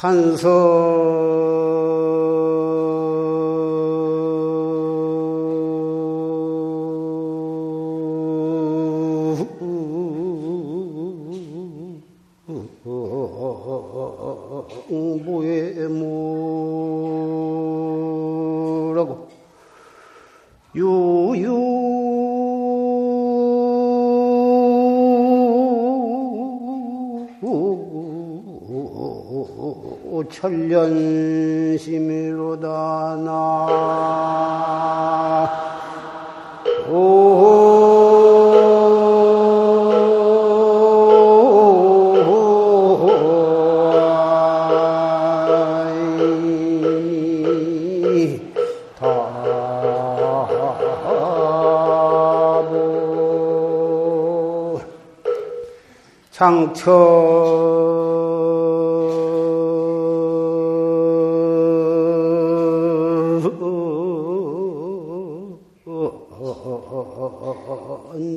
뭐에 상처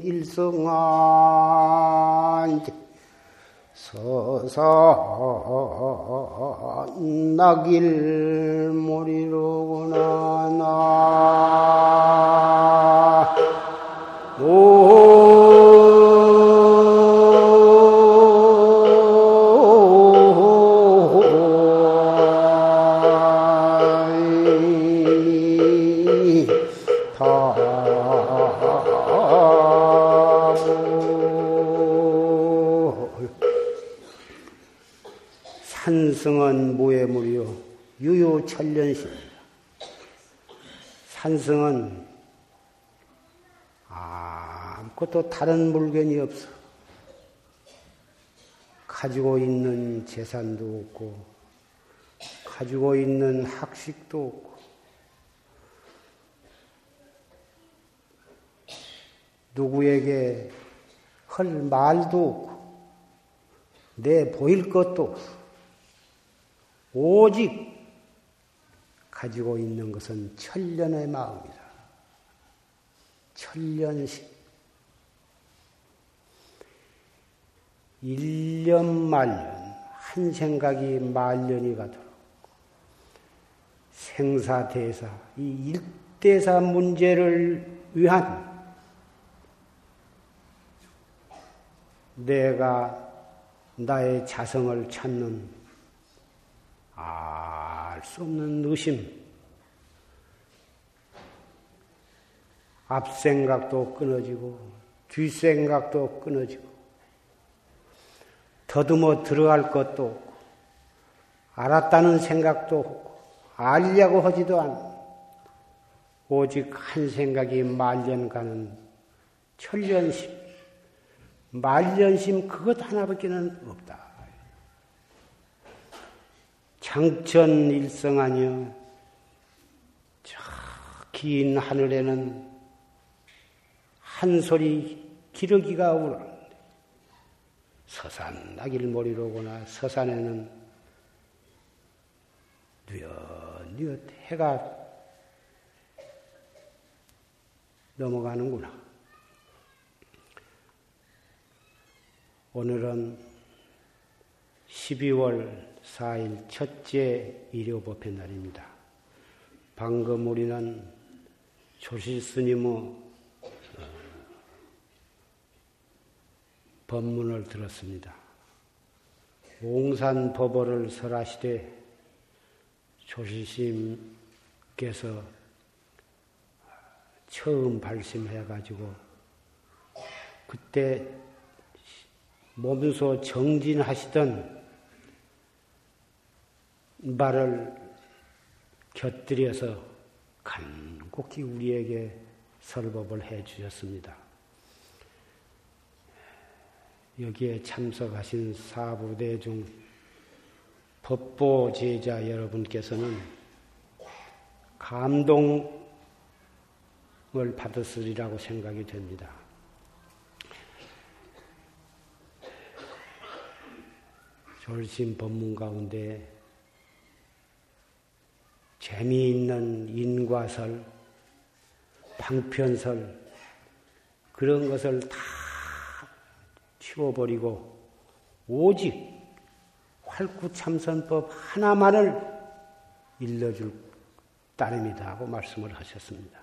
일성한 서사 낙일 또 다른 물건이 없어. 가지고 있는 재산도 없고, 가지고 있는 학식도 없고, 누구에게 할 말도 없고, 내 보일 것도 없어. 오직 가지고 있는 것은 천년의 마음이다. 천련식. 1년 말년, 한 생각이 말년이 가도록. 생사대사, 이 일대사 문제를 위한 내가 나의 자성을 찾는 알 수 없는 의심, 앞생각도 끊어지고 뒷생각도 끊어지고 더듬어 들어갈 것도 없고, 알았다는 생각도 없고, 알려고 하지도 않고, 오직 한 생각이 말년 가는 천년심, 말년심 그것 하나밖에는 없다. 장천 일성 아니여 긴 하늘에는 한 소리 기러기가 울었는데 서산 낙일머리로구나 서산에는 뉘엿뉘엿 해가 넘어가는구나. 오늘은 12월 4일 첫째 일요법회 날입니다. 방금 우리는 조실 스님의 법문을 들었습니다. 옹산 법어를 설하시되 조실스님께서 처음 발심해가지고 그때 몸소 정진하시던 말을 곁들여서 간곡히 우리에게 설법을 해 주셨습니다. 여기에 참석하신 사부대중 법보 제자 여러분께서는 감동을 받았으리라고 생각이 됩니다. 졸심 법문 가운데 재미있는 인과설, 방편설, 그런 것을 다 치워버리고, 오직 활구참선법 하나만을 일러줄 따름이다 하고 말씀을 하셨습니다.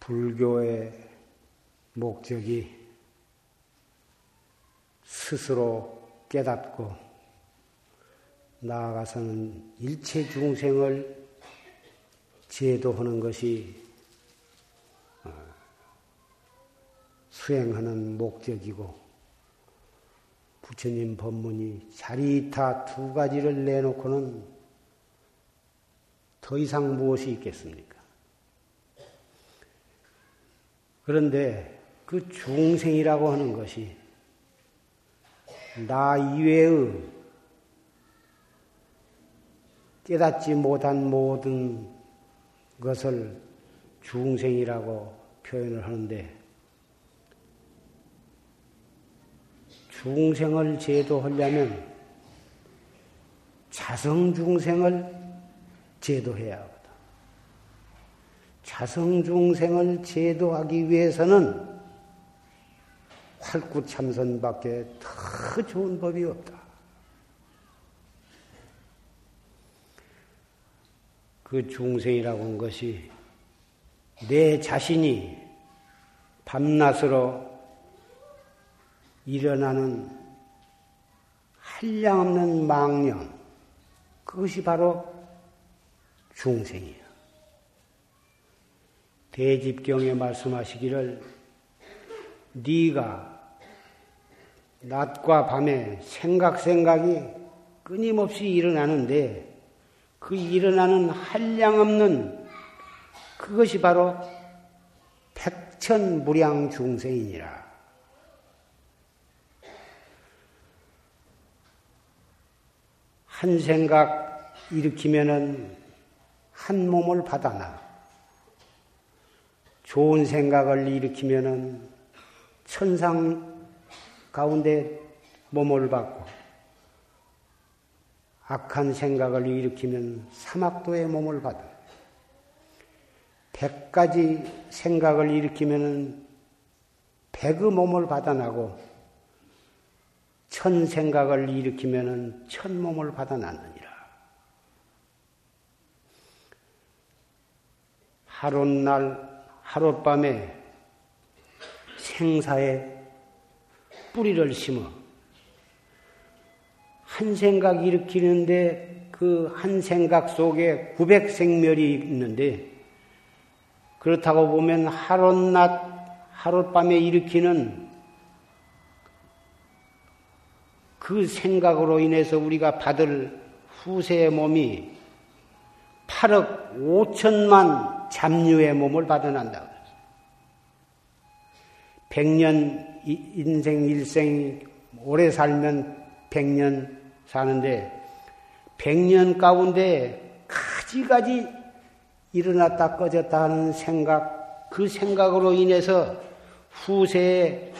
불교의 목적이 스스로 깨닫고 나아가서는 일체 중생을 제도하는 것이 어, 수행하는 목적이고 부처님 법문이 자리타 두 가지를 내놓고는 더 이상 무엇이 있겠습니까? 그런데 그 중생이라고 하는 것이 나 이외의 깨닫지 못한 모든 것을 중생이라고 표현을 하는데 중생을 제도하려면 자성 중생을 제도해야 하거든. 자성 중생을 제도하기 위해서는 활구 참선밖에 더 좋은 법이 없다. 그 중생이라고 하는 것이 내 자신이 밤낮으로 일어나는 한량없는 망념, 그것이 바로 중생이야. 대집경에 말씀하시기를 네가 낮과 밤에 생각 생각이 끊임없이 일어나는데 그 일어나는 한량없는 그것이 바로 백천무량 중생이니라. 한 생각 일으키면은 한 몸을 받아나. 좋은 생각을 일으키면은 천상 가운데 몸을 받고 악한 생각을 일으키면 사막도의 몸을 받아. 백 가지 생각을 일으키면 백의 몸을 받아나고 천 생각을 일으키면 천 몸을 받아놨느니라. 하룻날, 하룻밤에 생사에 뿌리를 심어 한 생각 일으키는데 그 한 생각 속에 900생멸이 있는데 그렇다고 보면 하룻낮 하룻밤에 일으키는 그 생각으로 인해서 우리가 받을 후세의 몸이 8억 5천만 잡류의 몸을 받아난다. 100년 인생 일생 오래 살면 100년 사는데 100년 가운데 가지가지 일어났다 꺼졌다 하는 생각 그 생각으로 인해서 후세의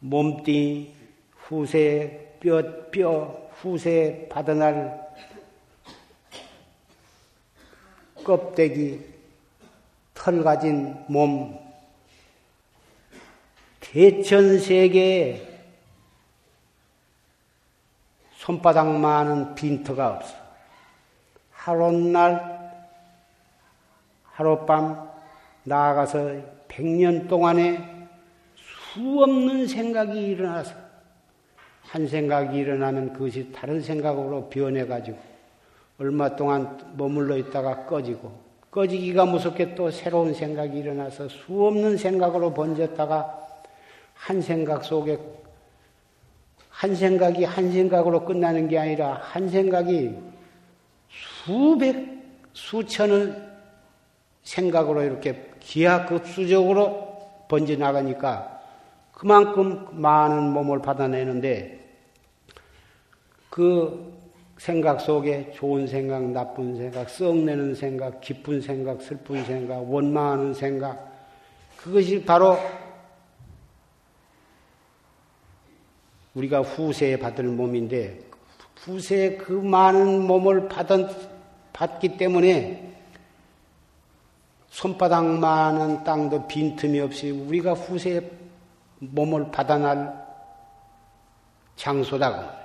몸뚱이 후세의 뼈, 뼈, 후세에 받아날 껍데기, 털 가진 몸, 대천세계에 손바닥만한 빈터가 없어. 하룻날, 하룻밤 나아가서 백 년 동안에 수 없는 생각이 일어나서 한 생각이 일어나면 그것이 다른 생각으로 변해가지고 얼마 동안 머물러 있다가 꺼지고 꺼지기가 무섭게 또 새로운 생각이 일어나서 수 없는 생각으로 번졌다가 한 생각 속에 한 생각이 한 생각으로 끝나는 게 아니라 한 생각이 수백 수천을 생각으로 이렇게 기하급수적으로 번져 나가니까 그만큼 많은 몸을 받아내는데 그 생각 속에 좋은 생각, 나쁜 생각, 썩내는 생각, 기쁜 생각, 슬픈 생각, 원망하는 생각 그것이 바로 우리가 후세에 받을 몸인데 후세에 그 많은 몸을 받은, 받기 때문에 손바닥만한 땅도 빈틈이 없이 우리가 후세에 몸을 받아날 장소다.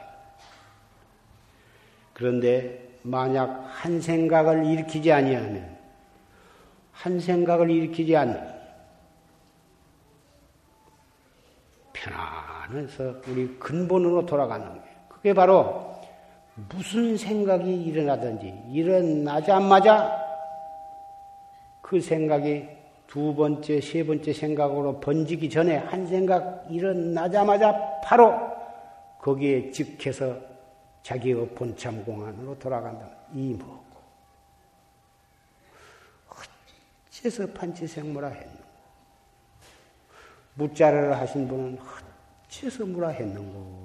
그런데 만약 한 생각을 일으키지 아니하면 한 생각을 일으키지 않는 편안 해서 우리 근본으로 돌아가는 거예요. 그게 바로 무슨 생각이 일어나든지 일어나자마자 그 생각이 두 번째, 세 번째 생각으로 번지기 전에 한 생각 일어나자마자 바로 거기에 직해서 자기의 본참 공안으로 돌아간다. 이 뭐고? 어째서 판치생무라 했는고? 무자를 하신 분은 어째서 무라 했는고?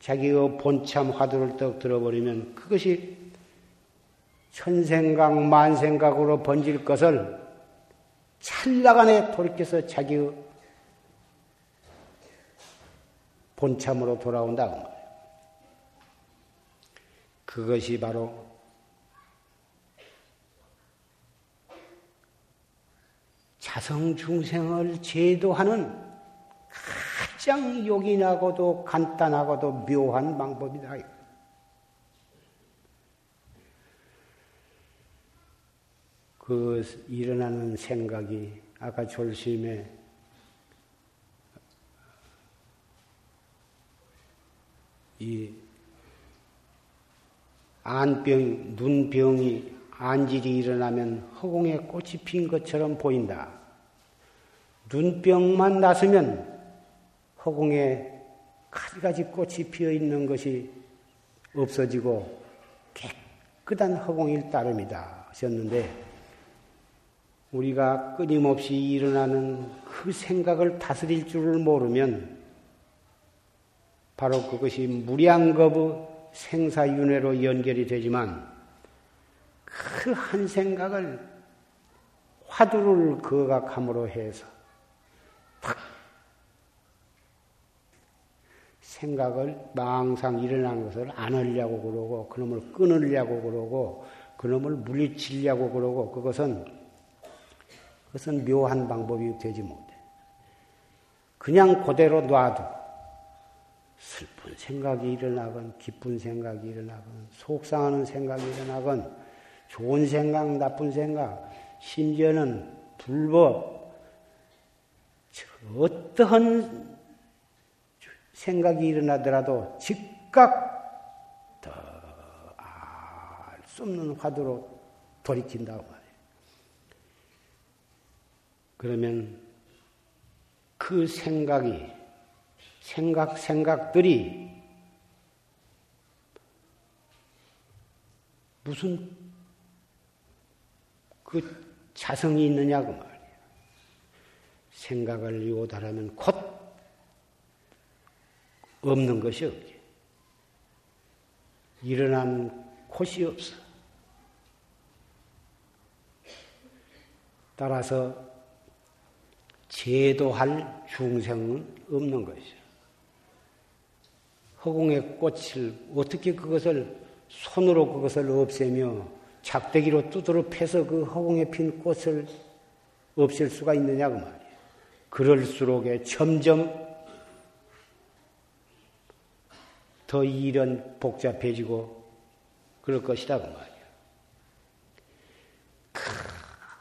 자기의 본참 화두를 떡 들어버리면 그것이 천생각 만생각으로 번질 것을 찰나간에 돌이켜서 자기의 본참으로 돌아온다. 그 말이에요. 그것이 바로 자성 중생을 제도하는 가장 요긴하고도 간단하고도 묘한 방법이다. 그 일어나는 생각이 아까 졸심에 이 안병, 눈병이 안질이 일어나면 허공에 꽃이 핀 것처럼 보인다. 눈병만 났으면 허공에 가지가지 꽃이 피어 있는 것이 없어지고 깨끗한 허공일 따름이다 하셨는데 우리가 끊임없이 일어나는 그 생각을 다스릴 줄을 모르면 바로 그것이 무량겁의 생사윤회로 연결이 되지만 그 한 생각을 화두를 거각함으로 해서 탁 생각을 망상 일어나는 것을 안 하려고 그러고 그놈을 끊으려고 그러고 그놈을 물리치려고 그러고 그것은 그것은 묘한 방법이 되지 못해. 그냥 그대로 놔도 슬픈 생각이 일어나건, 기쁜 생각이 일어나건, 속상하는 생각이 일어나건, 좋은 생각, 나쁜 생각, 심지어는 불법, 어떠한 생각이 일어나더라도 즉각 알수 없는 화두로 돌이킨다고 말이에요. 그러면 그 생각이 생각, 생각들이 무슨 그 자성이 있느냐고 말이에요. 생각을 요달하면 곧 없는 것이 없지. 일어난 곳이 없어. 따라서 제도할 중생은 없는 것이죠. 허공의 꽃을 어떻게 그것을 손으로 그것을 없애며 작대기로 두드러 패서 그 허공에 핀 꽃을 없앨 수가 있느냐고 말이에요. 그럴수록 점점 더 일은 복잡해지고 그럴 것이다 그 말이에요.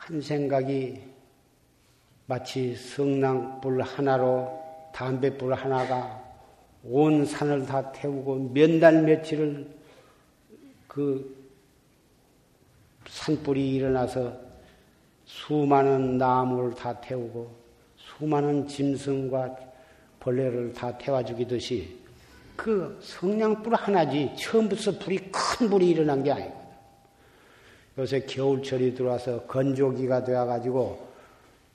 큰 생각이 마치 성낭불 하나로 담뱃불 하나가 온 산을 다 태우고 몇달 며칠을 그 산불이 일어나서 수많은 나무를 다 태우고 수많은 짐승과 벌레를 다 태워 죽이듯이 그 성냥불 하나지 처음부터 불이 큰 불이 일어난 게 아니거든. 요새 겨울철이 들어와서 건조기가 되어가지고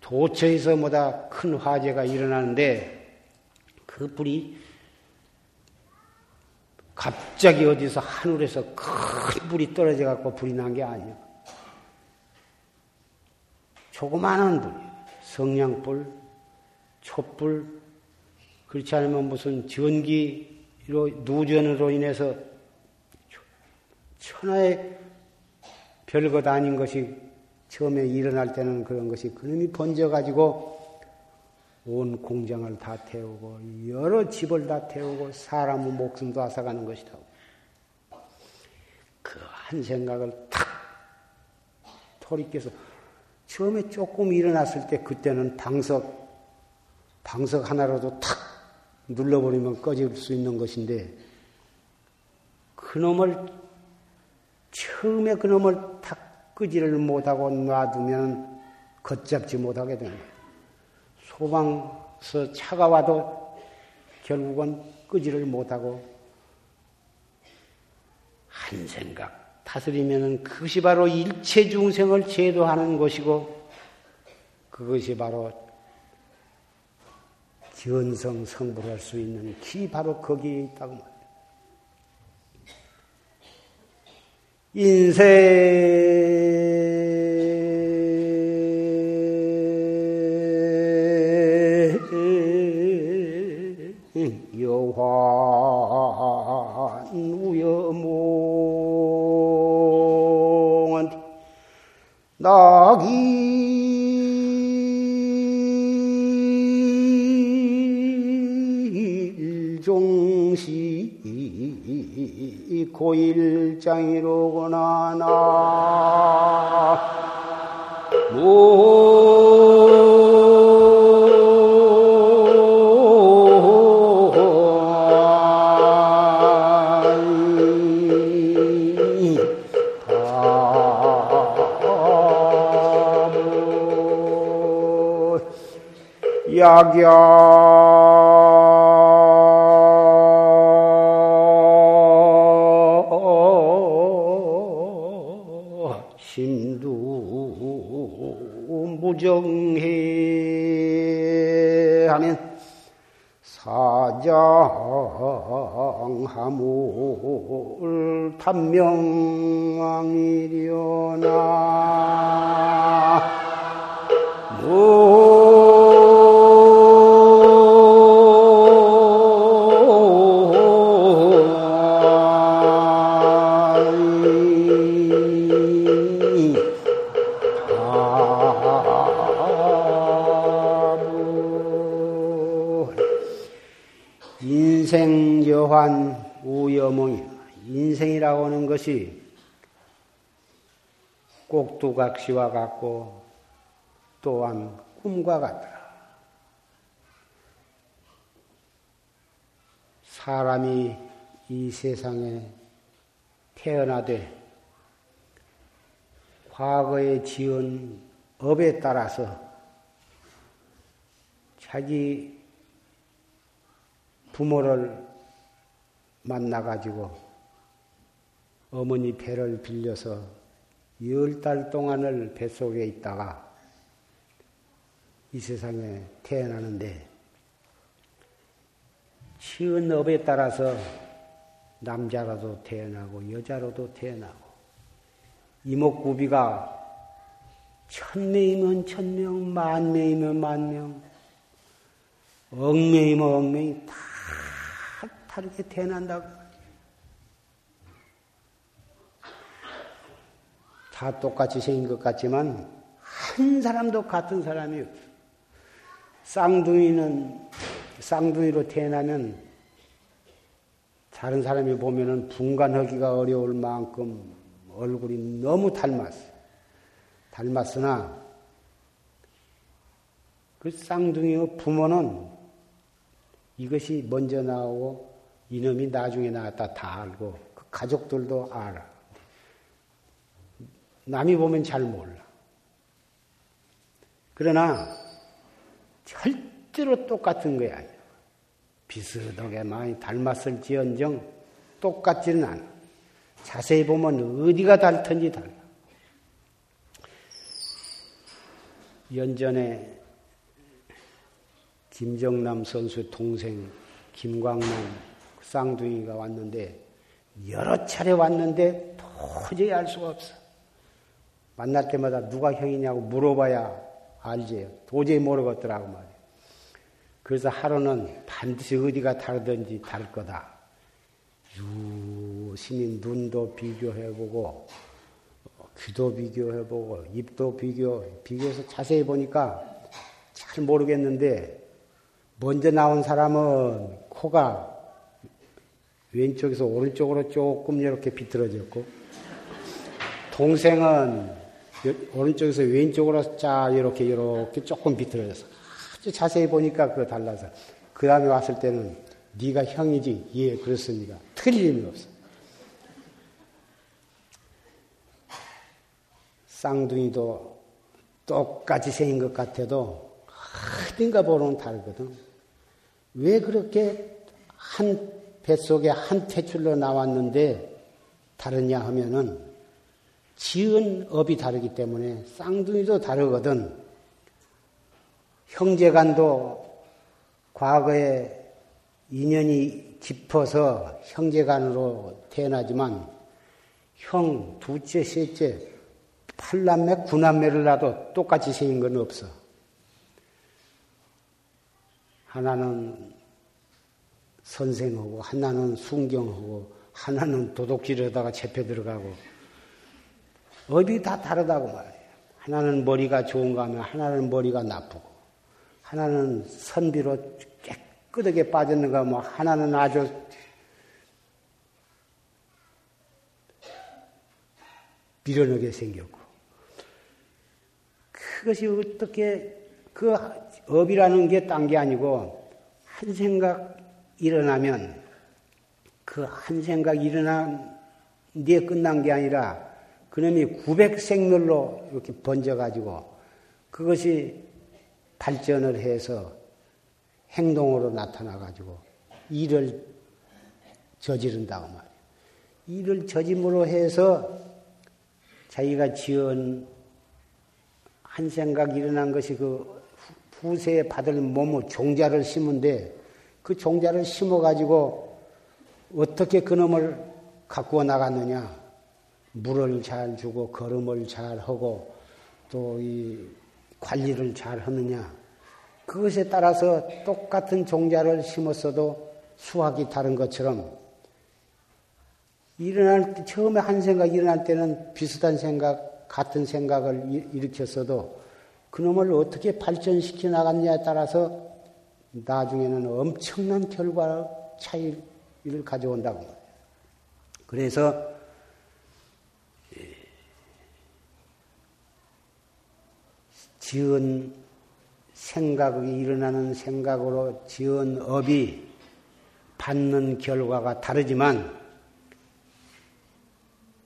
도처에서 보다 큰 화재가 일어나는데 그 불이 갑자기 어디서 하늘에서 큰 불이 떨어져 갖고 불이 난 게 아니야. 조그마한 불, 성냥불, 촛불, 그렇지 않으면 무슨 전기로 누전으로 인해서 천하의 별것 아닌 것이 처음에 일어날 때는 그런 것이 그놈이 번져가지고 온 공장을 다 태우고 여러 집을 다 태우고 사람의 목숨도 앗아가는 것이다. 그 한 생각을 탁 토리께서 처음에 조금 일어났을 때 그때는 방석 방석 하나라도 탁 눌러버리면 꺼질 수 있는 것인데 그놈을 처음에 그놈을 탁 끄지를 못하고 놔두면 걷잡지 못하게 거예요. 소방서 차가 와도 결국은 끄지를 못하고 한 생각 다스리면은 그것이 바로 일체 중생을 제도하는 것이고 그것이 바로 견성 성불할 수 있는 길이 바로 거기에 있다고 말이에요. 인생 여환 우여몽한 낙이 고일장이로구나 나. 약약 사장하물 탐명왕이려나 것이 꼭두각시와 같고 또한 꿈과 같더라. 사람이 이 세상에 태어나되 과거에 지은 업에 따라서 자기 부모를 만나가지고 어머니 배를 빌려서 열 달 동안을 뱃속에 있다가 이 세상에 태어나는데 치은 업에 따라서 남자로도 태어나고 여자로도 태어나고 이목구비가 천명이면 천명, 만명이면 만명, 억명이면 억명이 다 다르게 태어난다고. 다 똑같이 생긴 것 같지만 한 사람도 같은 사람이 없어. 쌍둥이는 쌍둥이로 태어나면 다른 사람이 보면은 분간하기가 어려울 만큼 얼굴이 너무 닮았어. 닮았으나 그 쌍둥이의 부모는 이것이 먼저 나오고 이놈이 나중에 나왔다 다 알고 그 가족들도 알아. 남이 보면 잘 몰라. 그러나 절대로 똑같은 거야. 비슷하게 많이 닮았을지언정 똑같지는 않아. 자세히 보면 어디가 닳든지 달라. 연전에 김정남 선수 동생 김광남 쌍둥이가 왔는데 여러 차례 왔는데 도저히 알 수가 없어. 만날 때마다 누가 형이냐고 물어봐야 알지. 도저히 모르겠더라고 말이야. 그래서 하루는 반드시 어디가 다르든지 다를 거다. 유심히 눈도 비교해보고 귀도 비교해보고 입도 비교 비교해서 자세히 보니까 잘 모르겠는데 먼저 나온 사람은 코가 왼쪽에서 오른쪽으로 조금 이렇게 비틀어졌고 동생은 오른쪽에서 왼쪽으로 쫙 이렇게 이렇게 조금 비틀어졌어. 아주 자세히 보니까 그거 달라서 그 다음에 왔을 때는 네가 형이지 예 그렇습니다. 틀림이 없어. 쌍둥이도 똑같이 생긴 것 같아도 어딘가 보면 다르거든. 왜 그렇게 한 뱃속에 한 태출로 나왔는데 다르냐 하면은 지은 업이 다르기 때문에 쌍둥이도 다르거든. 형제간도 과거에 인연이 깊어서 형제간으로 태어나지만 형, 둘째, 셋째, 팔남매, 구남매를 놔도 똑같이 생긴 건 없어. 하나는 선생하고, 하나는 순경하고, 하나는 도둑질하다가 잡혀 들어가고, 업이 다 다르다고 말이에요. 하나는 머리가 좋은가 하면 하나는 머리가 나쁘고, 하나는 선비로 깨끗하게 빠졌는가 하면 하나는 아주 미련하게 생겼고, 그것이 어떻게 그 업이라는 게 딴 게 아니고 한 생각 일어나면 그 한 생각 일어난 뒤에 끝난 게 아니라 그놈이 900생멸로 이렇게 번져가지고 그것이 발전을 해서 행동으로 나타나가지고 일을 저지른다고 말이에요. 일을 저짐으로 해서 자기가 지은 한 생각 일어난 것이 그 후세에 받을 몸의 종자를 심은데 그 종자를 심어가지고 어떻게 그놈을 가꾸어 나갔느냐. 물을 잘 주고 걸음을 잘 하고 또 이 관리를 잘 하느냐. 그것에 따라서 똑같은 종자를 심었어도 수확이 다른 것처럼 일어날 때, 처음에 한 생각 일어날 때는 비슷한 생각 같은 생각을 일으켰어도 그놈을 어떻게 발전시켜 나갔냐에 따라서 나중에는 엄청난 결과 차이를 가져온다고. 그래서 지은 생각이 일어나는 생각으로 지은 업이 받는 결과가 다르지만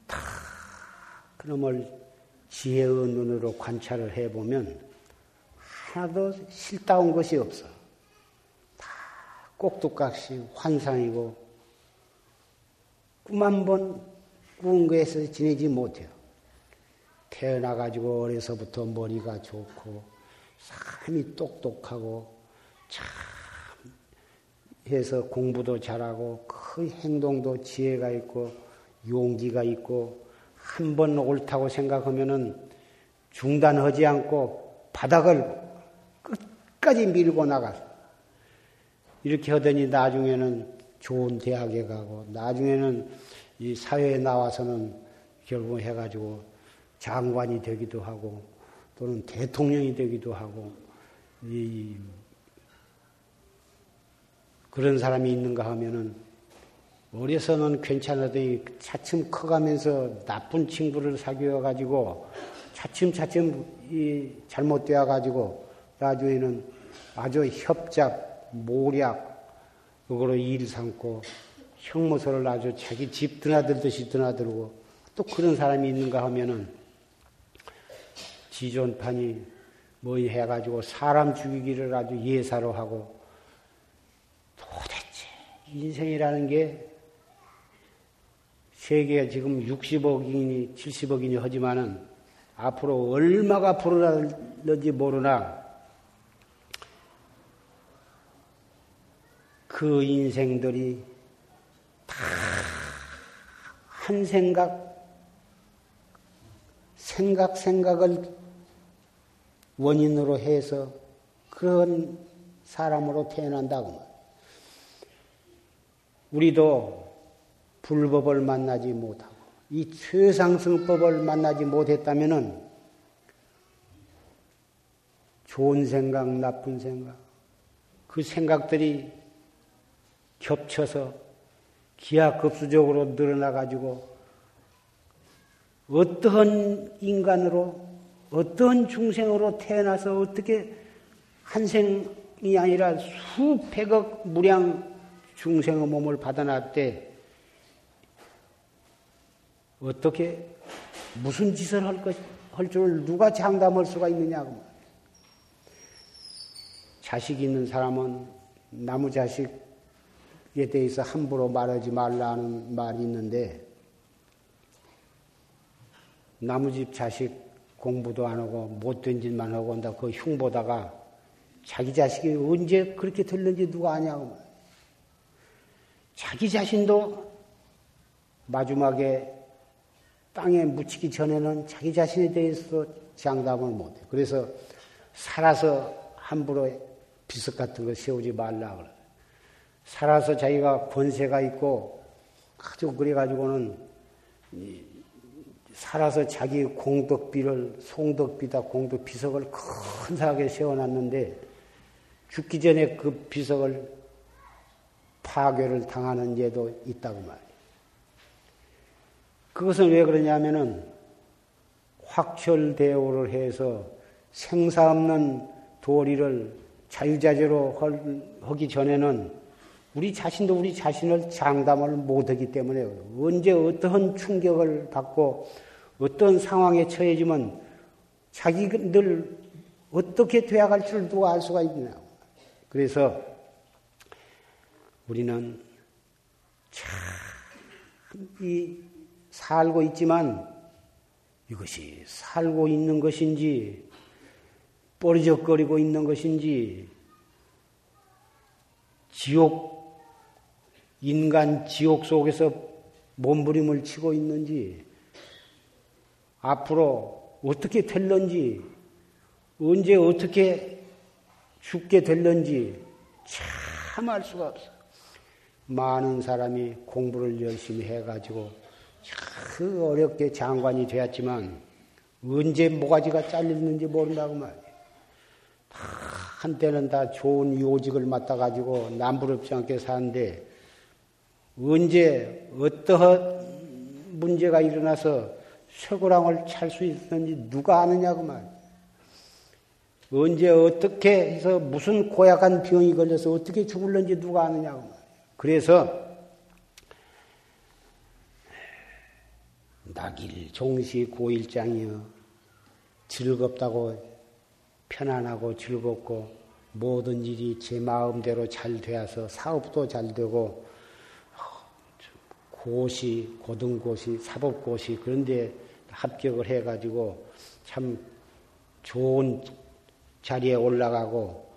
다 그놈을 지혜의 눈으로 관찰을 해보면 하나도 실다운 것이 없어. 다 꼭두각시 환상이고 꿈 한 번 꾸은 거에서 지내지 못해요. 태어나가지고 어려서부터 머리가 좋고 사람이 똑똑하고 참 해서 공부도 잘하고 그 행동도 지혜가 있고 용기가 있고 한 번 옳다고 생각하면은 중단하지 않고 바닥을 끝까지 밀고 나가서 이렇게 하더니 나중에는 좋은 대학에 가고 나중에는 이 사회에 나와서는 결국 해가지고 장관이 되기도 하고 또는 대통령이 되기도 하고 이 그런 사람이 있는가 하면은 어려서는 괜찮아더니 차츰 커가면서 나쁜 친구를 사귀어 가지고 차츰 차츰 이 잘못되어 가지고 나중에는 아주 협작, 모략 그거로 일 삼고 형무소를 아주 자기 집 드나들듯이 드나들고 또 그런 사람이 있는가 하면은 지존판이 뭐 해가지고 사람 죽이기를 아주 예사로 하고 도대체 인생이라는 게 세계에 지금 60억이니 70억이니 하지만은 앞으로 얼마가 불어날는지 모르나 그 인생들이 다 한 생각, 생각, 생각을 원인으로 해서 그런 사람으로 태어난다고. 우리도 불법을 만나지 못하고 이 최상승법을 만나지 못했다면은 좋은 생각, 나쁜 생각, 그 생각들이 겹쳐서 기하급수적으로 늘어나가지고 어떠한 인간으로, 어떠한 중생으로 태어나서 어떻게 한 생이 아니라 수백억 무량 중생의 몸을 받아놨대 어떻게 무슨 짓을 할 것, 할줄 누가 장담할 수가 있느냐고. 자식 있는 사람은 나무 자식에 대해서 함부로 말하지 말라는 말이 있는데 나무집 자식 공부도 안 하고 못된 짓만 하고 온다 그 흉보다가 자기 자식이 언제 그렇게 됐는지 누가 아냐고. 자기 자신도 마지막에 땅에 묻히기 전에는 자기 자신에 대해서 장담을 못해. 그래서 살아서 함부로 비석 같은 거 세우지 말라 그래. 살아서 자기가 권세가 있고 아주 그래가지고는 살아서 자기 공덕비를 송덕비다 공덕 비석을 큰사하게 세워놨는데 죽기 전에 그 비석을 파괴를 당하는 예도 있다고 말이에요. 그것은 왜 그러냐면은 확철대오를 해서 생사 없는 도리를 자유자재로 하기 전에는 우리 자신도 우리 자신을 장담을 못하기 때문에 언제 어떠한 충격을 받고 어떤 상황에 처해지면 자기들 어떻게 되어갈 줄 누가 알 수가 있냐. 그래서 우리는 참이 살고 있지만 이것이 살고 있는 것인지 뽀리적거리고 있는 것인지 지옥 인간 지옥 속에서 몸부림을 치고 있는지 앞으로 어떻게 될런지 언제 어떻게 죽게 될런지 참 알 수가 없어. 많은 사람이 공부를 열심히 해가지고 그 어렵게 장관이 되었지만 언제 모가지가 잘렸는지 모른다고 말이야. 한때는 다 좋은 요직을 맡아가지고 남부럽지 않게 사는데 언제 어떠한 문제가 일어나서 쇠고랑을 찰 수 있는지 누가 아느냐고 말. 언제 어떻게 해서 무슨 고약한 병이 걸려서 어떻게 죽을는지 누가 아느냐고 말. 그래서 낙일 종시 고일장이여 즐겁다고 편안하고 즐겁고 모든 일이 제 마음대로 잘 되어서 사업도 잘 되고 고시, 고등고시, 사법고시 그런 데 합격을 해가지고 참 좋은 자리에 올라가고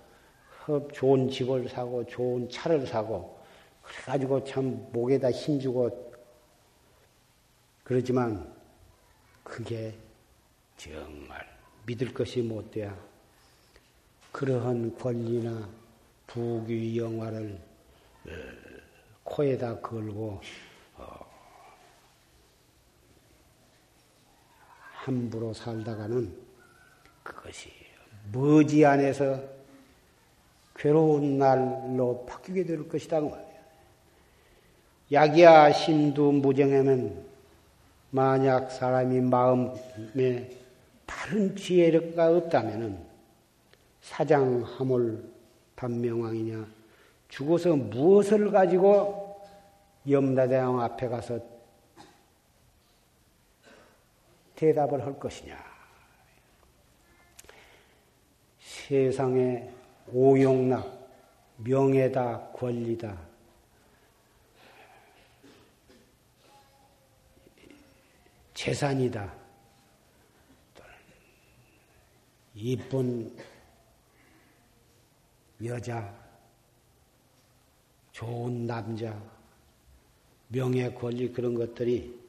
좋은 집을 사고 좋은 차를 사고 그래가지고 참 목에다 힘주고 그러지만 그게 정말 믿을 것이 못 돼야 그러한 권리나 부귀 영화를 어, 코에다 걸고 함부로 살다가는 그것이 머지 안에서 괴로운 날로 바뀌게 될 것이다 그. 약이야 심도 무정하면 만약 사람이 마음에 바른 지혜가 없다면은 사장하물 단명왕이냐 죽어서 무엇을 가지고 염라대왕 앞에 가서 대답을 할 것이냐. 세상에 오용락, 명예다, 권리다. 재산이다. 이쁜 여자, 좋은 남자, 명예, 권리 그런 것들이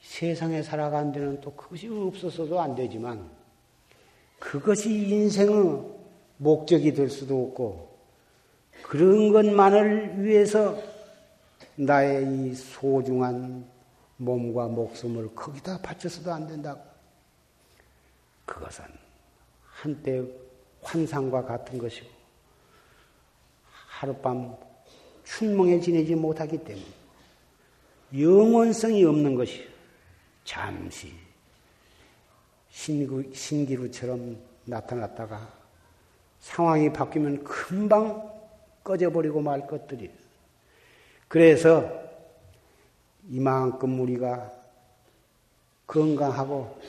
세상에 살아가는 데는 또 그것이 없어서도 안 되지만 그것이 인생의 목적이 될 수도 없고 그런 것만을 위해서 나의 이 소중한 몸과 목숨을 거기다 바쳐서도 안 된다고. 그것은 한때 환상과 같은 것이고 하룻밤 춘몽에 지내지 못하기 때문에 영원성이 없는 것이 잠시 신구, 신기루처럼 나타났다가 상황이 바뀌면 금방 꺼져버리고 말 것들이. 그래서 이만큼 우리가 건강하고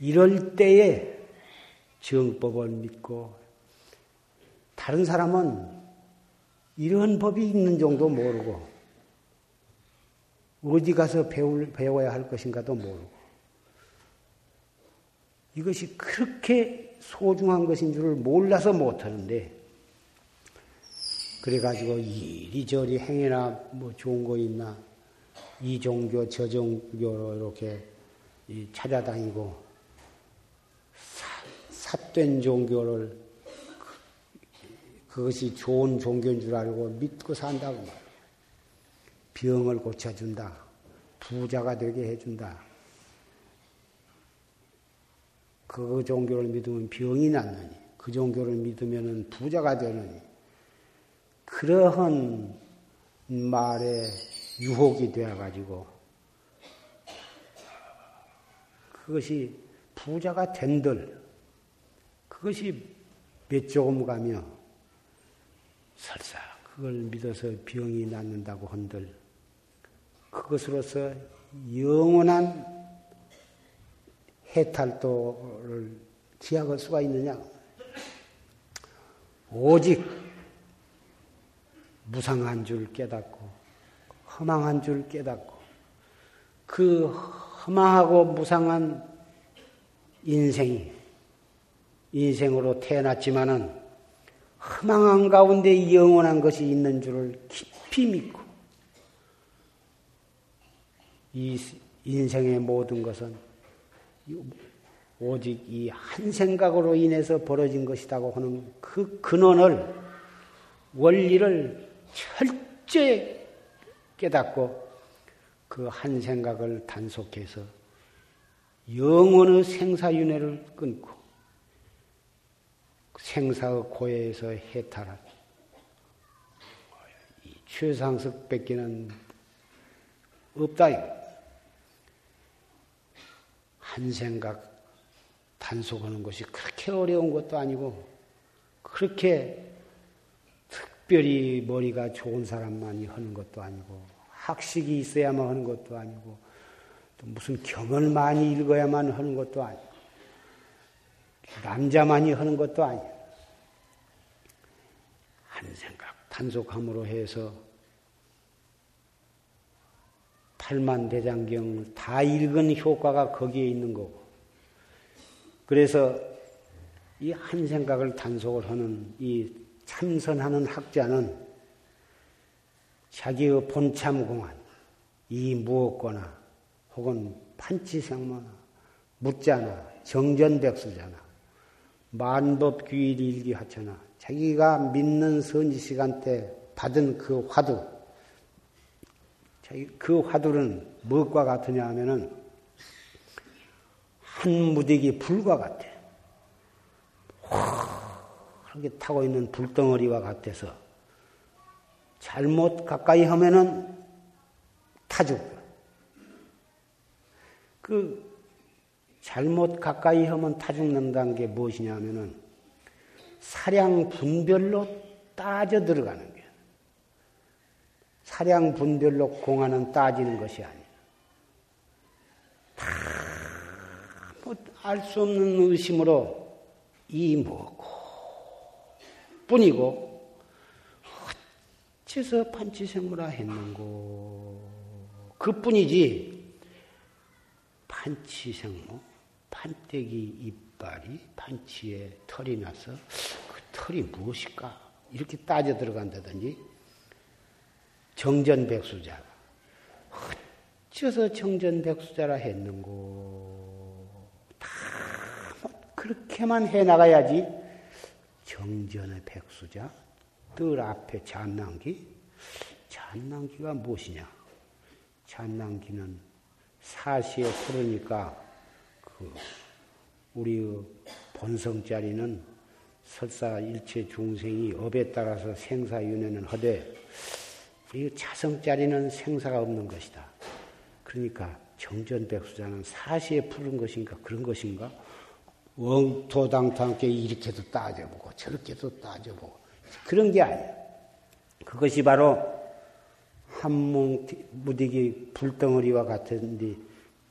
이럴 때에 정법을 믿고 다른 사람은 이런 법이 있는 정도 모르고 어디 가서 배울, 배워야 할 것인가도 모르고 이것이 그렇게 소중한 것인 줄을 몰라서 못하는데 그래가지고 이리저리 행해나 뭐 좋은 거 있나 이 종교 저 종교로 이렇게 찾아다니고 사, 삿된 종교를 그것이 좋은 종교인 줄 알고 믿고 산다고 말이에요. 병을 고쳐준다. 부자가 되게 해준다. 그 종교를 믿으면 병이 낫느니, 그 종교를 믿으면 부자가 되느니, 그러한 말에 유혹이 되어가지고, 그것이 부자가 된들, 그것이 몇 조금 가며, 설사 그걸 믿어서 병이 낫는다고 한들, 그것으로서 영원한 해탈도를 기약할 수가 있느냐? 오직 무상한 줄 깨닫고 허망한 줄 깨닫고 그 허망하고 무상한 인생이 인생으로 태어났지만은 허망한 가운데 영원한 것이 있는 줄을 깊이 믿고 이 인생의 모든 것은 오직 이 한 생각으로 인해서 벌어진 것이라고 하는 그 근원을 원리를 철저히 깨닫고 그 한 생각을 단속해서 영원의 생사윤회를 끊고 생사의 고해에서 해탈한 이 최상석 뺏기는 없다. 한 생각 단속하는 것이 그렇게 어려운 것도 아니고 그렇게 특별히 머리가 좋은 사람만이 하는 것도 아니고 학식이 있어야만 하는 것도 아니고 또 무슨 경을 많이 읽어야만 하는 것도 아니고 남자만이 하는 것도 아니고 한 생각 단속함으로 해서 팔만 대장경 다 읽은 효과가 거기에 있는 거고. 그래서 이 한 생각을 단속을 하는 이 참선하는 학자는 자기의 본참 공안, 이 무엇거나 혹은 판치생모나 묻자나 정전백수잖아 만법규일일기 하처나 자기가 믿는 선지 시간 때 받은 그 화두 그 화두는 무엇과 같으냐 하면은 한 무더기 불과 같아. 그렇게 타고 있는 불덩어리와 같아서 잘못 가까이 하면은 타죽. 그 잘못 가까이 하면 타죽는다는 게 무엇이냐 하면은 사량 분별로 따져 들어가는 사량 분별로 공안은 따지는 것이 아니야. 다알 수 없는 의심으로 이 뭐고 뿐이고 어째서 판치생무라 했는고 그뿐이지 판치생무 판때기 이빨이 판치에 털이 나서 그 털이 무엇일까 이렇게 따져 들어간다든지 정전백수자. 어째서 정전백수자라 했는고. 다, 뭐, 그렇게만 해 나가야지. 정전의 백수자. 뜰 앞에 잔난기. 잔난기가 무엇이냐? 잔난기는 사시에 풀으니까 그 우리 본성자리는 설사 일체 중생이 업에 따라서 생사윤회는 하되 우리 자성자리는 생사가 없는 것이다. 그러니까 정전백수자는 사시에 푸른 것인가 그런 것인가? 엉토당토하게 이렇게도 따져보고 저렇게도 따져보고 그런 게 아니야. 그것이 바로 한몸 무디기 불덩어리와 같은데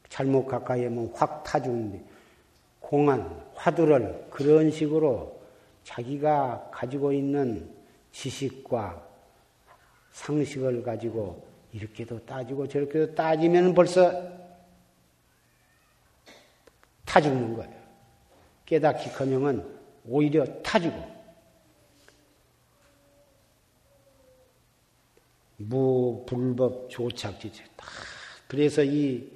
잘못 가까이 하면 확 타주는데 공안 화두를 그런 식으로 자기가 가지고 있는 지식과 상식을 가지고 이렇게도 따지고 저렇게도 따지면 벌써 타 죽는 거예요. 깨닫기 커녕은 오히려 타지고 무불법 조착지체. 다. 그래서 이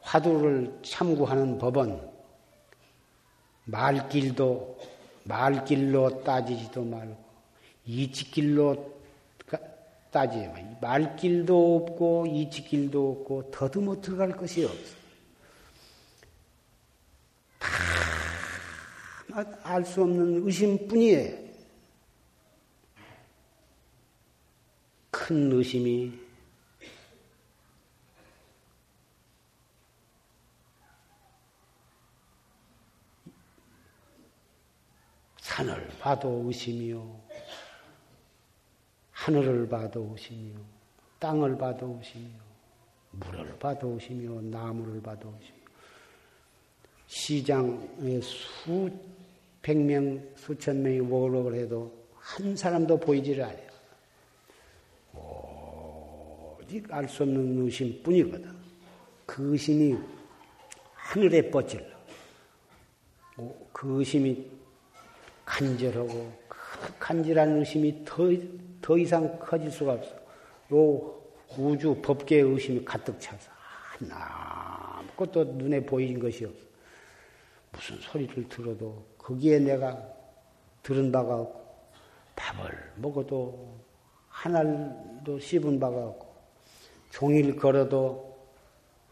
화두를 참고하는 법은 말길도 말길로 따지지도 말고 이치길로 따지지 말길도 없고 이치길도 없고 더듬어 들어갈 것이 없어. 다알 수 없는 의심뿐이에요. 큰 의심이 산을 봐도 의심이요. 하늘을 봐도 의심이요. 땅을 봐도 의심이요. 물을 봐도 의심이요. 나무를 봐도 의심이요. 시장에 수백 명, 수천 명이 모으려고 해도 한 사람도 보이지를 않아요. 오직 알 수 없는 의심뿐이거든. 그 의심이 하늘에 뻗질러. 그 의심이 간절하고 그 간절한 의심이 더, 더 이상 커질 수가 없어. 요 우주 법계의 의심이 가득 차서 아무것도 눈에 보이는 것이 없어. 무슨 소리를 들어도 거기에 내가 들은 바가 없고 밥을 먹어도 하나도 씹은 바가 없고 종일 걸어도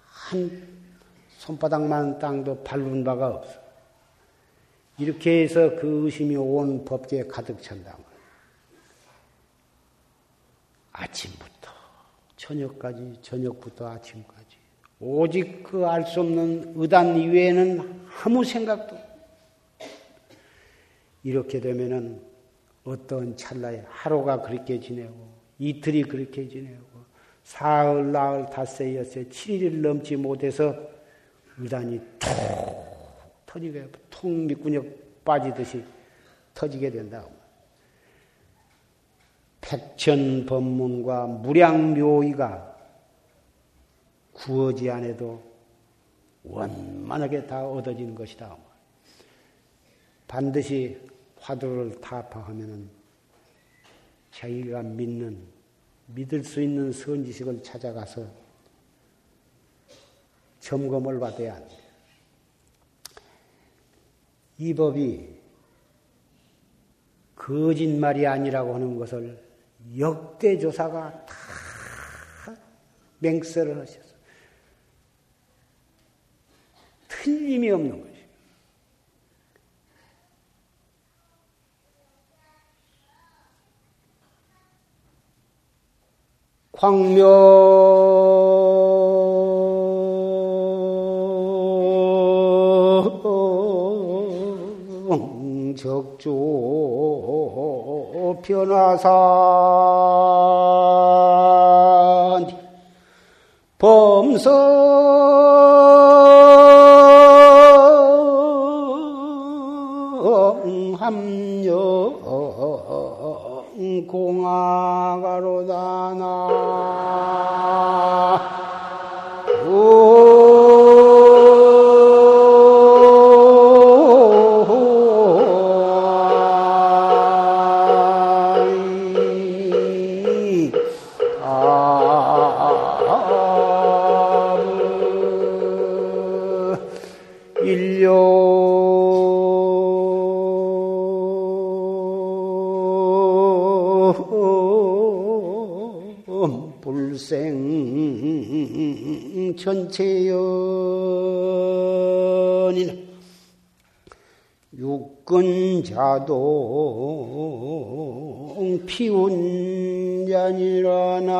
한 손바닥만 땅도 밟은 바가 없어. 이렇게 해서 그 의심이 온 법계에 가득 찬다. 아침부터 저녁까지, 저녁부터 아침까지. 오직 그 알 수 없는 의단 이외에는 아무 생각도 이렇게 되면은 어떤 찰나에 하루가 그렇게 지내고 이틀이 그렇게 지내고 사흘, 나흘, 닷새, 엿새, 7일을 넘지 못해서 의단이 툭 터지게 통 밑구녕 빠지듯이 터지게 된다. 백천법문과 무량묘의가 구어지 않아도 원만하게 다 얻어지는 것이다. 반드시 화두를 타파하면 자기가 믿는, 믿을 수 있는 선지식을 찾아가서 점검을 받아야 합니다. 이 법이 거짓말이 아니라고 하는 것을 역대 조사가 다 맹세를 하셨어. 틀림이 없는 것이. 광명 변화산 범성 함령 공화가로다나 육근자동 피운 자니라나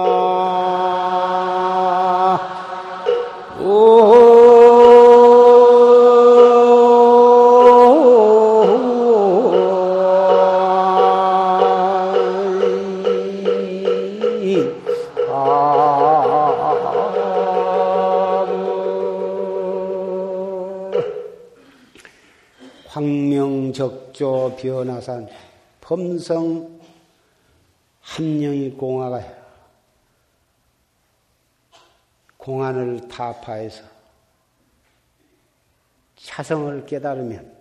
범성 함령이 공화가 공안을 타파해서 자성을 깨달으면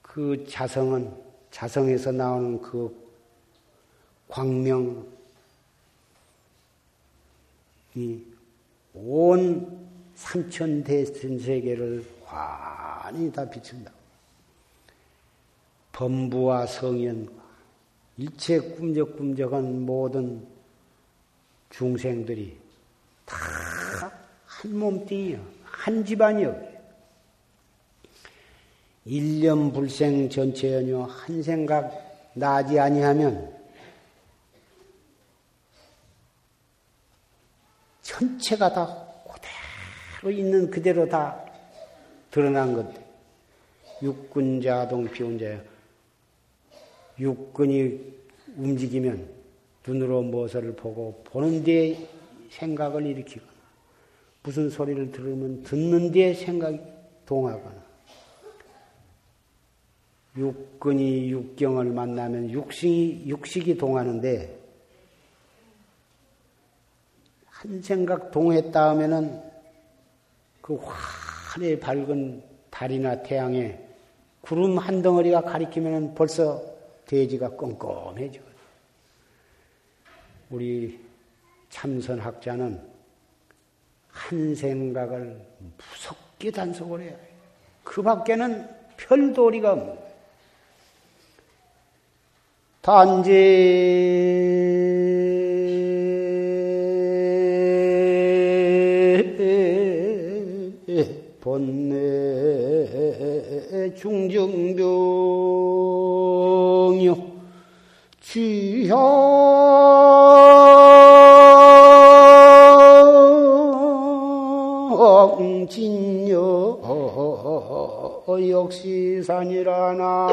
그 자성은 자성에서 나오는 그 광명이 온 삼천대천 세계를 환히 다 비춘다. 범부와 성현과 일체 꿈적꿈적한 모든 중생들이 다 한 몸뚱이요. 한 집안이요. 일념 불생 전체 연요 한 생각 나지 아니하면 전체가 다 그대로 있는 그대로 다 드러난 것. 육군자동 비운자야. 육근이 움직이면 눈으로 무엇을 보고 보는 데 생각을 일으키거나 무슨 소리를 들으면 듣는 데 생각이 동하거나 육근이 육경을 만나면 육식이, 육식이 동하는데 한 생각 동했다 하면은 그 환히 밝은 달이나 태양에 구름 한 덩어리가 가리키면은 벌써 대지가 껌껌해져. 우리 참선학자는 한 생각을 무섭게 단속을 해야 해. 그 밖에는 별도리가 없는 단지 본내 중정병 취향 진여. 역시 산이라나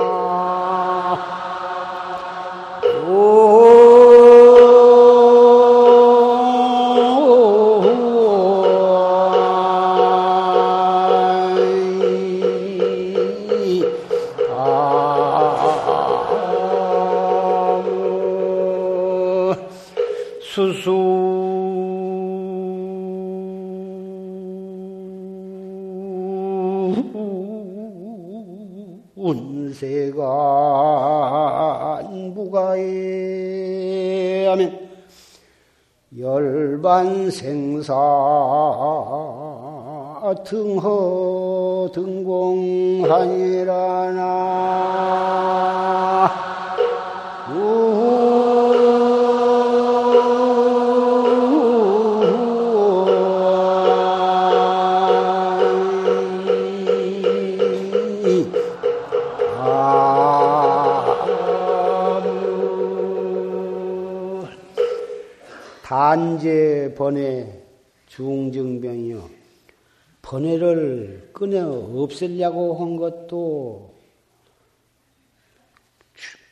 등허 없애려고 한 것도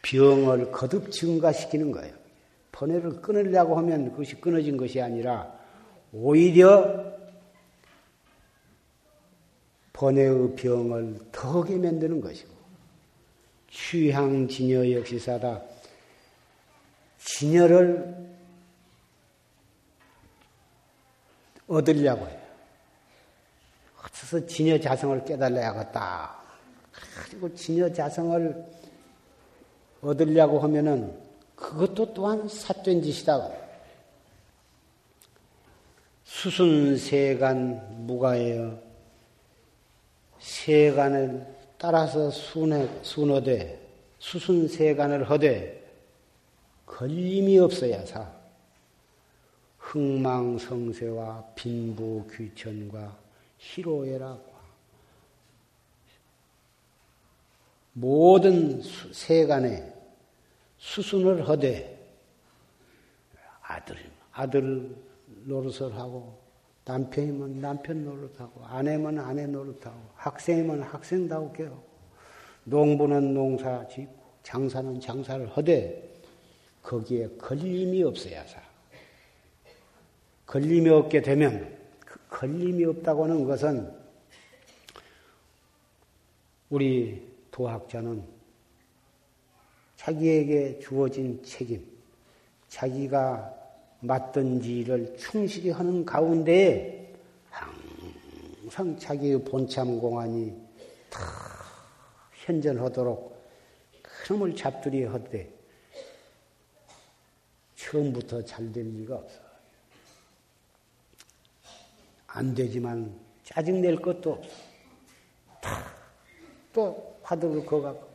병을 거듭 증가시키는 거예요. 번외를 끊으려고 하면 그것이 끊어진 것이 아니라 오히려 번외의 병을 더하게 만드는 것이고 취향 진여 역시사다. 진여를 얻으려고 해요. 어서 진여 자성을 깨달아야겠다. 그리고 진여 자성을 얻으려고 하면은 그것도 또한 사된 짓이다. 수순세간 무가예요. 세간을 따라서 순해, 순어되, 수순세간을 허되, 걸림이 없어야 사. 흥망성쇠와 빈부귀천과 희로애락 모든 세간에 수순을 하되 아들 아들 노릇을 하고 남편이면 남편 노릇하고 아내면 아내 노릇하고 학생이면 학생다우게 하고 농부는 농사 짓고 장사는 장사를 하되 거기에 걸림이 없어야 사. 걸림이 없게 되면 그 걸림이 없다고 하는 것은 우리 도학자는 자기에게 주어진 책임, 자기가 일을 충실히 하는 가운데 항상 자기의 본참 공안이 다 현전하도록 그놈을 잡들이 하되 처음부터 잘 될 리가 없어. 안 되지만 짜증낼 것도 없어. 또 화두를 거갖고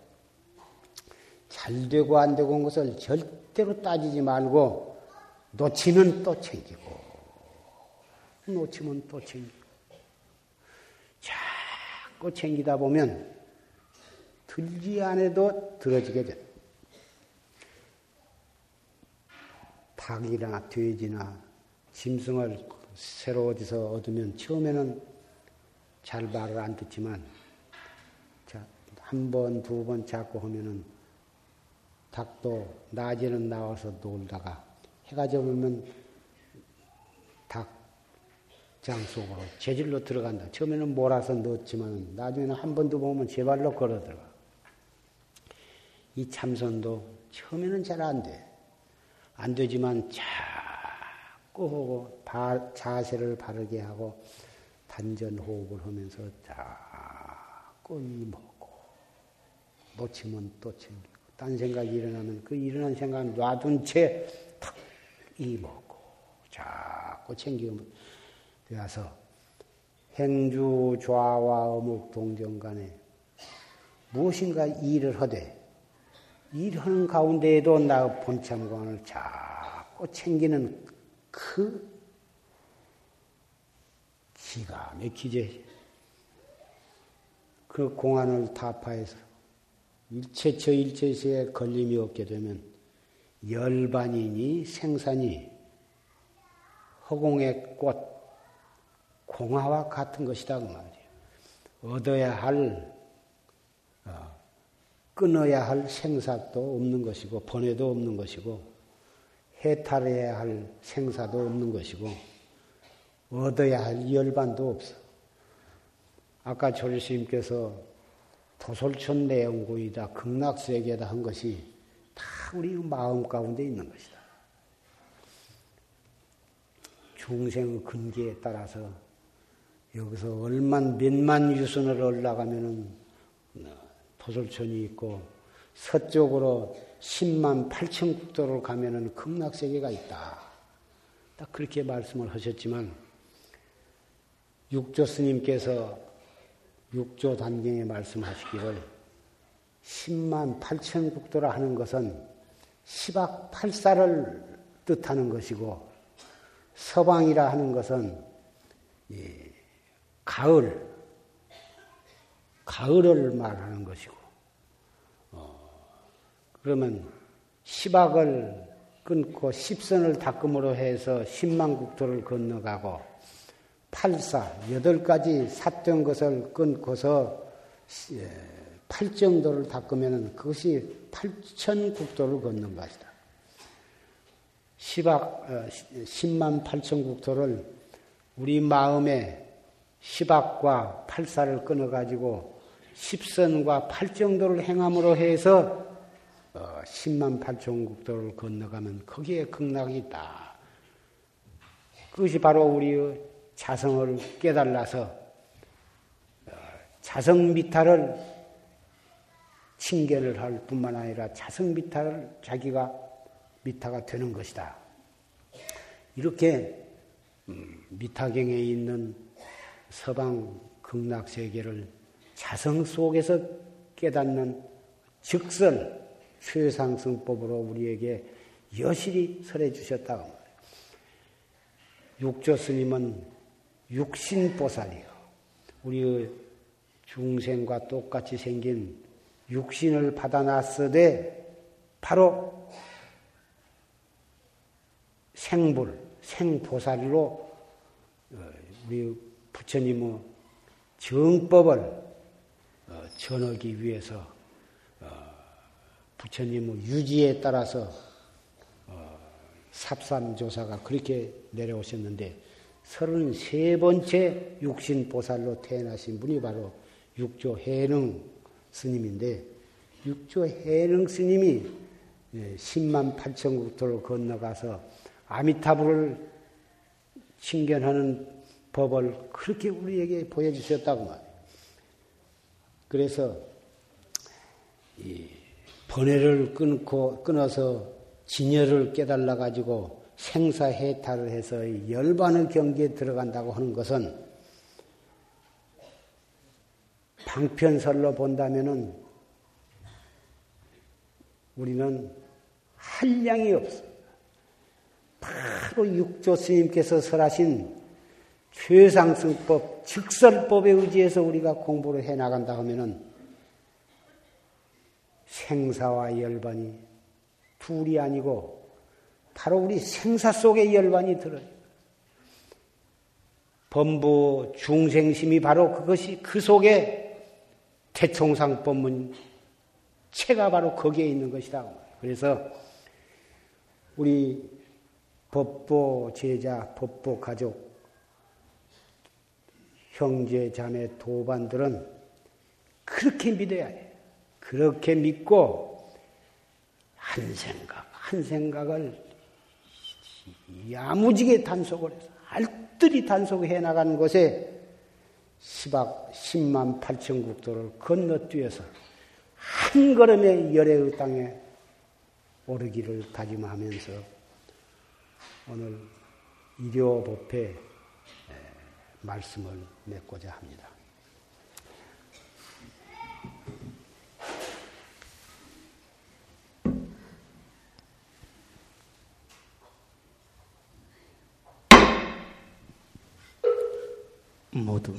잘 되고 안 되고 온 것을 절대로 따지지 말고 놓치면 또 챙기고 놓치면 또 챙기고 자꾸 챙기다 보면 들지 않아도 들어지게 돼. 닭이나 돼지나 짐승을 새로 어디서 얻으면 처음에는 잘 말을 안 듣지만 한 번, 두 번 잡고 하면은 닭도 낮에는 나와서 놀다가 해가 져보면 닭장 속으로 재질로 들어간다. 처음에는 몰아서 넣었지만 나중에는 한 번도 보면 제발로 걸어 들어가. 이 참선도 처음에는 잘 안 돼. 안 되지만 자 꾸 하고 자세를 바르게 하고 단전 호흡을 하면서 자꾸 이먹고 놓치면 또 챙기고 딴 생각이 일어나면 그 일어난 생각 놔둔 채 탁 이먹고 자꾸 챙기면 되어서 행주 좌와 어묵 동정 간에 무엇인가 일을 하되 일하는 가운데에도 나 본참관을 자꾸 챙기는 그 기가 막히지. 그 공안을 타파해서 일체처 일체시에 걸림이 없게 되면 열반이니 생산이 허공의 꽃, 공화와 같은 것이다 그 말이에요. 얻어야 할 어, 끊어야 할 생사도 없는 것이고 번뇌도 없는 것이고 해탈해야 할 생사도 없는 것이고 얻어야 할 열반도 없어. 아까 조리스님께서 도솔천 내용구이다, 극락세계다 한 것이 다 우리 마음 가운데 있는 것이다. 중생의 근기에 따라서 여기서 얼만 몇만 유순을 올라가면은 도솔천이 있고 서쪽으로 10만 8천 국도를 가면은 극락세계가 있다. 딱 그렇게 말씀을 하셨지만 육조 스님께서 육조 단경에 말씀하시기를 10만 8천 국도라 하는 것은 10악 8사를 뜻하는 것이고 서방이라 하는 것은 가을, 가을을 말하는 것이고 어, 그러면 10악을 끊고 10선을 닦음으로 해서 10만 국토를 건너가고 팔사 여덟 가지 삿된 것을 끊고서 예, 팔정도를 닦으면 그것이 팔천 국도를 걷는 것이다. 십악, 어, 십만 팔천 국토를 우리 마음에 십악과 팔사를 끊어가지고 십선과 팔정도를 행함으로 해서 어, 십만 팔천 국도를 건너가면 거기에 극락이 있다. 그것이 바로 우리의 자성을 깨달아서 어, 자성 미탈을 칭견을 할 뿐만 아니라 자성 미탈을 자기가 미타가 되는 것이다. 이렇게 음, 미타경에 있는 서방 극락 세계를 자성 속에서 깨닫는 즉설 최상승법으로 우리에게 여실히 설해 주셨다고 육조 스님은 육신보살이요. 우리 중생과 똑같이 생긴 육신을 받아놨으되 바로 생불, 생보살로 어, 우리 부처님의 정법을 어, 전하기 위해서 어, 부처님의 유지에 따라서 삽산조사가 그렇게 내려오셨는데 33번째 육신보살로 태어나신 분이 바로 육조 해능 스님인데 육조 해능 스님이 10만 예, 8천 국토를 건너가서 아미타불을 칭견하는 법을 그렇게 우리에게 보여주셨다고 말이에요. 그래서 이 번뇌를 끊고 끊어서 진열을 깨달아 가지고 생사해탈을 해서 열반의 경지에 들어간다고 하는 것은 방편설로 본다면은 우리는 한량이 없어. 바로 육조 스님께서 설하신 최상승법, 직설법에 의지해서 우리가 공부를 해 나간다 하면은 생사와 열반이 둘이 아니고 바로 우리 생사 속에 열반이 들어요. 범부 중생심이 바로 그것이 그 속에 태총상 법문 체가 바로 거기에 있는 것이다. 그래서 우리 법보 제자, 법보 가족, 형제, 자매, 도반들은 그렇게 믿어야 해. 그렇게 믿고 한 생각, 한 생각을 야무지게 단속을 해서 알뜰히 단속해 나가는 것에 10억, 10만 8천 국도를 건너뛰어서 한 걸음에 열애의 땅에 오르기를 다짐하면서 오늘 일요법회 말씀을 맺고자 합니다. 모두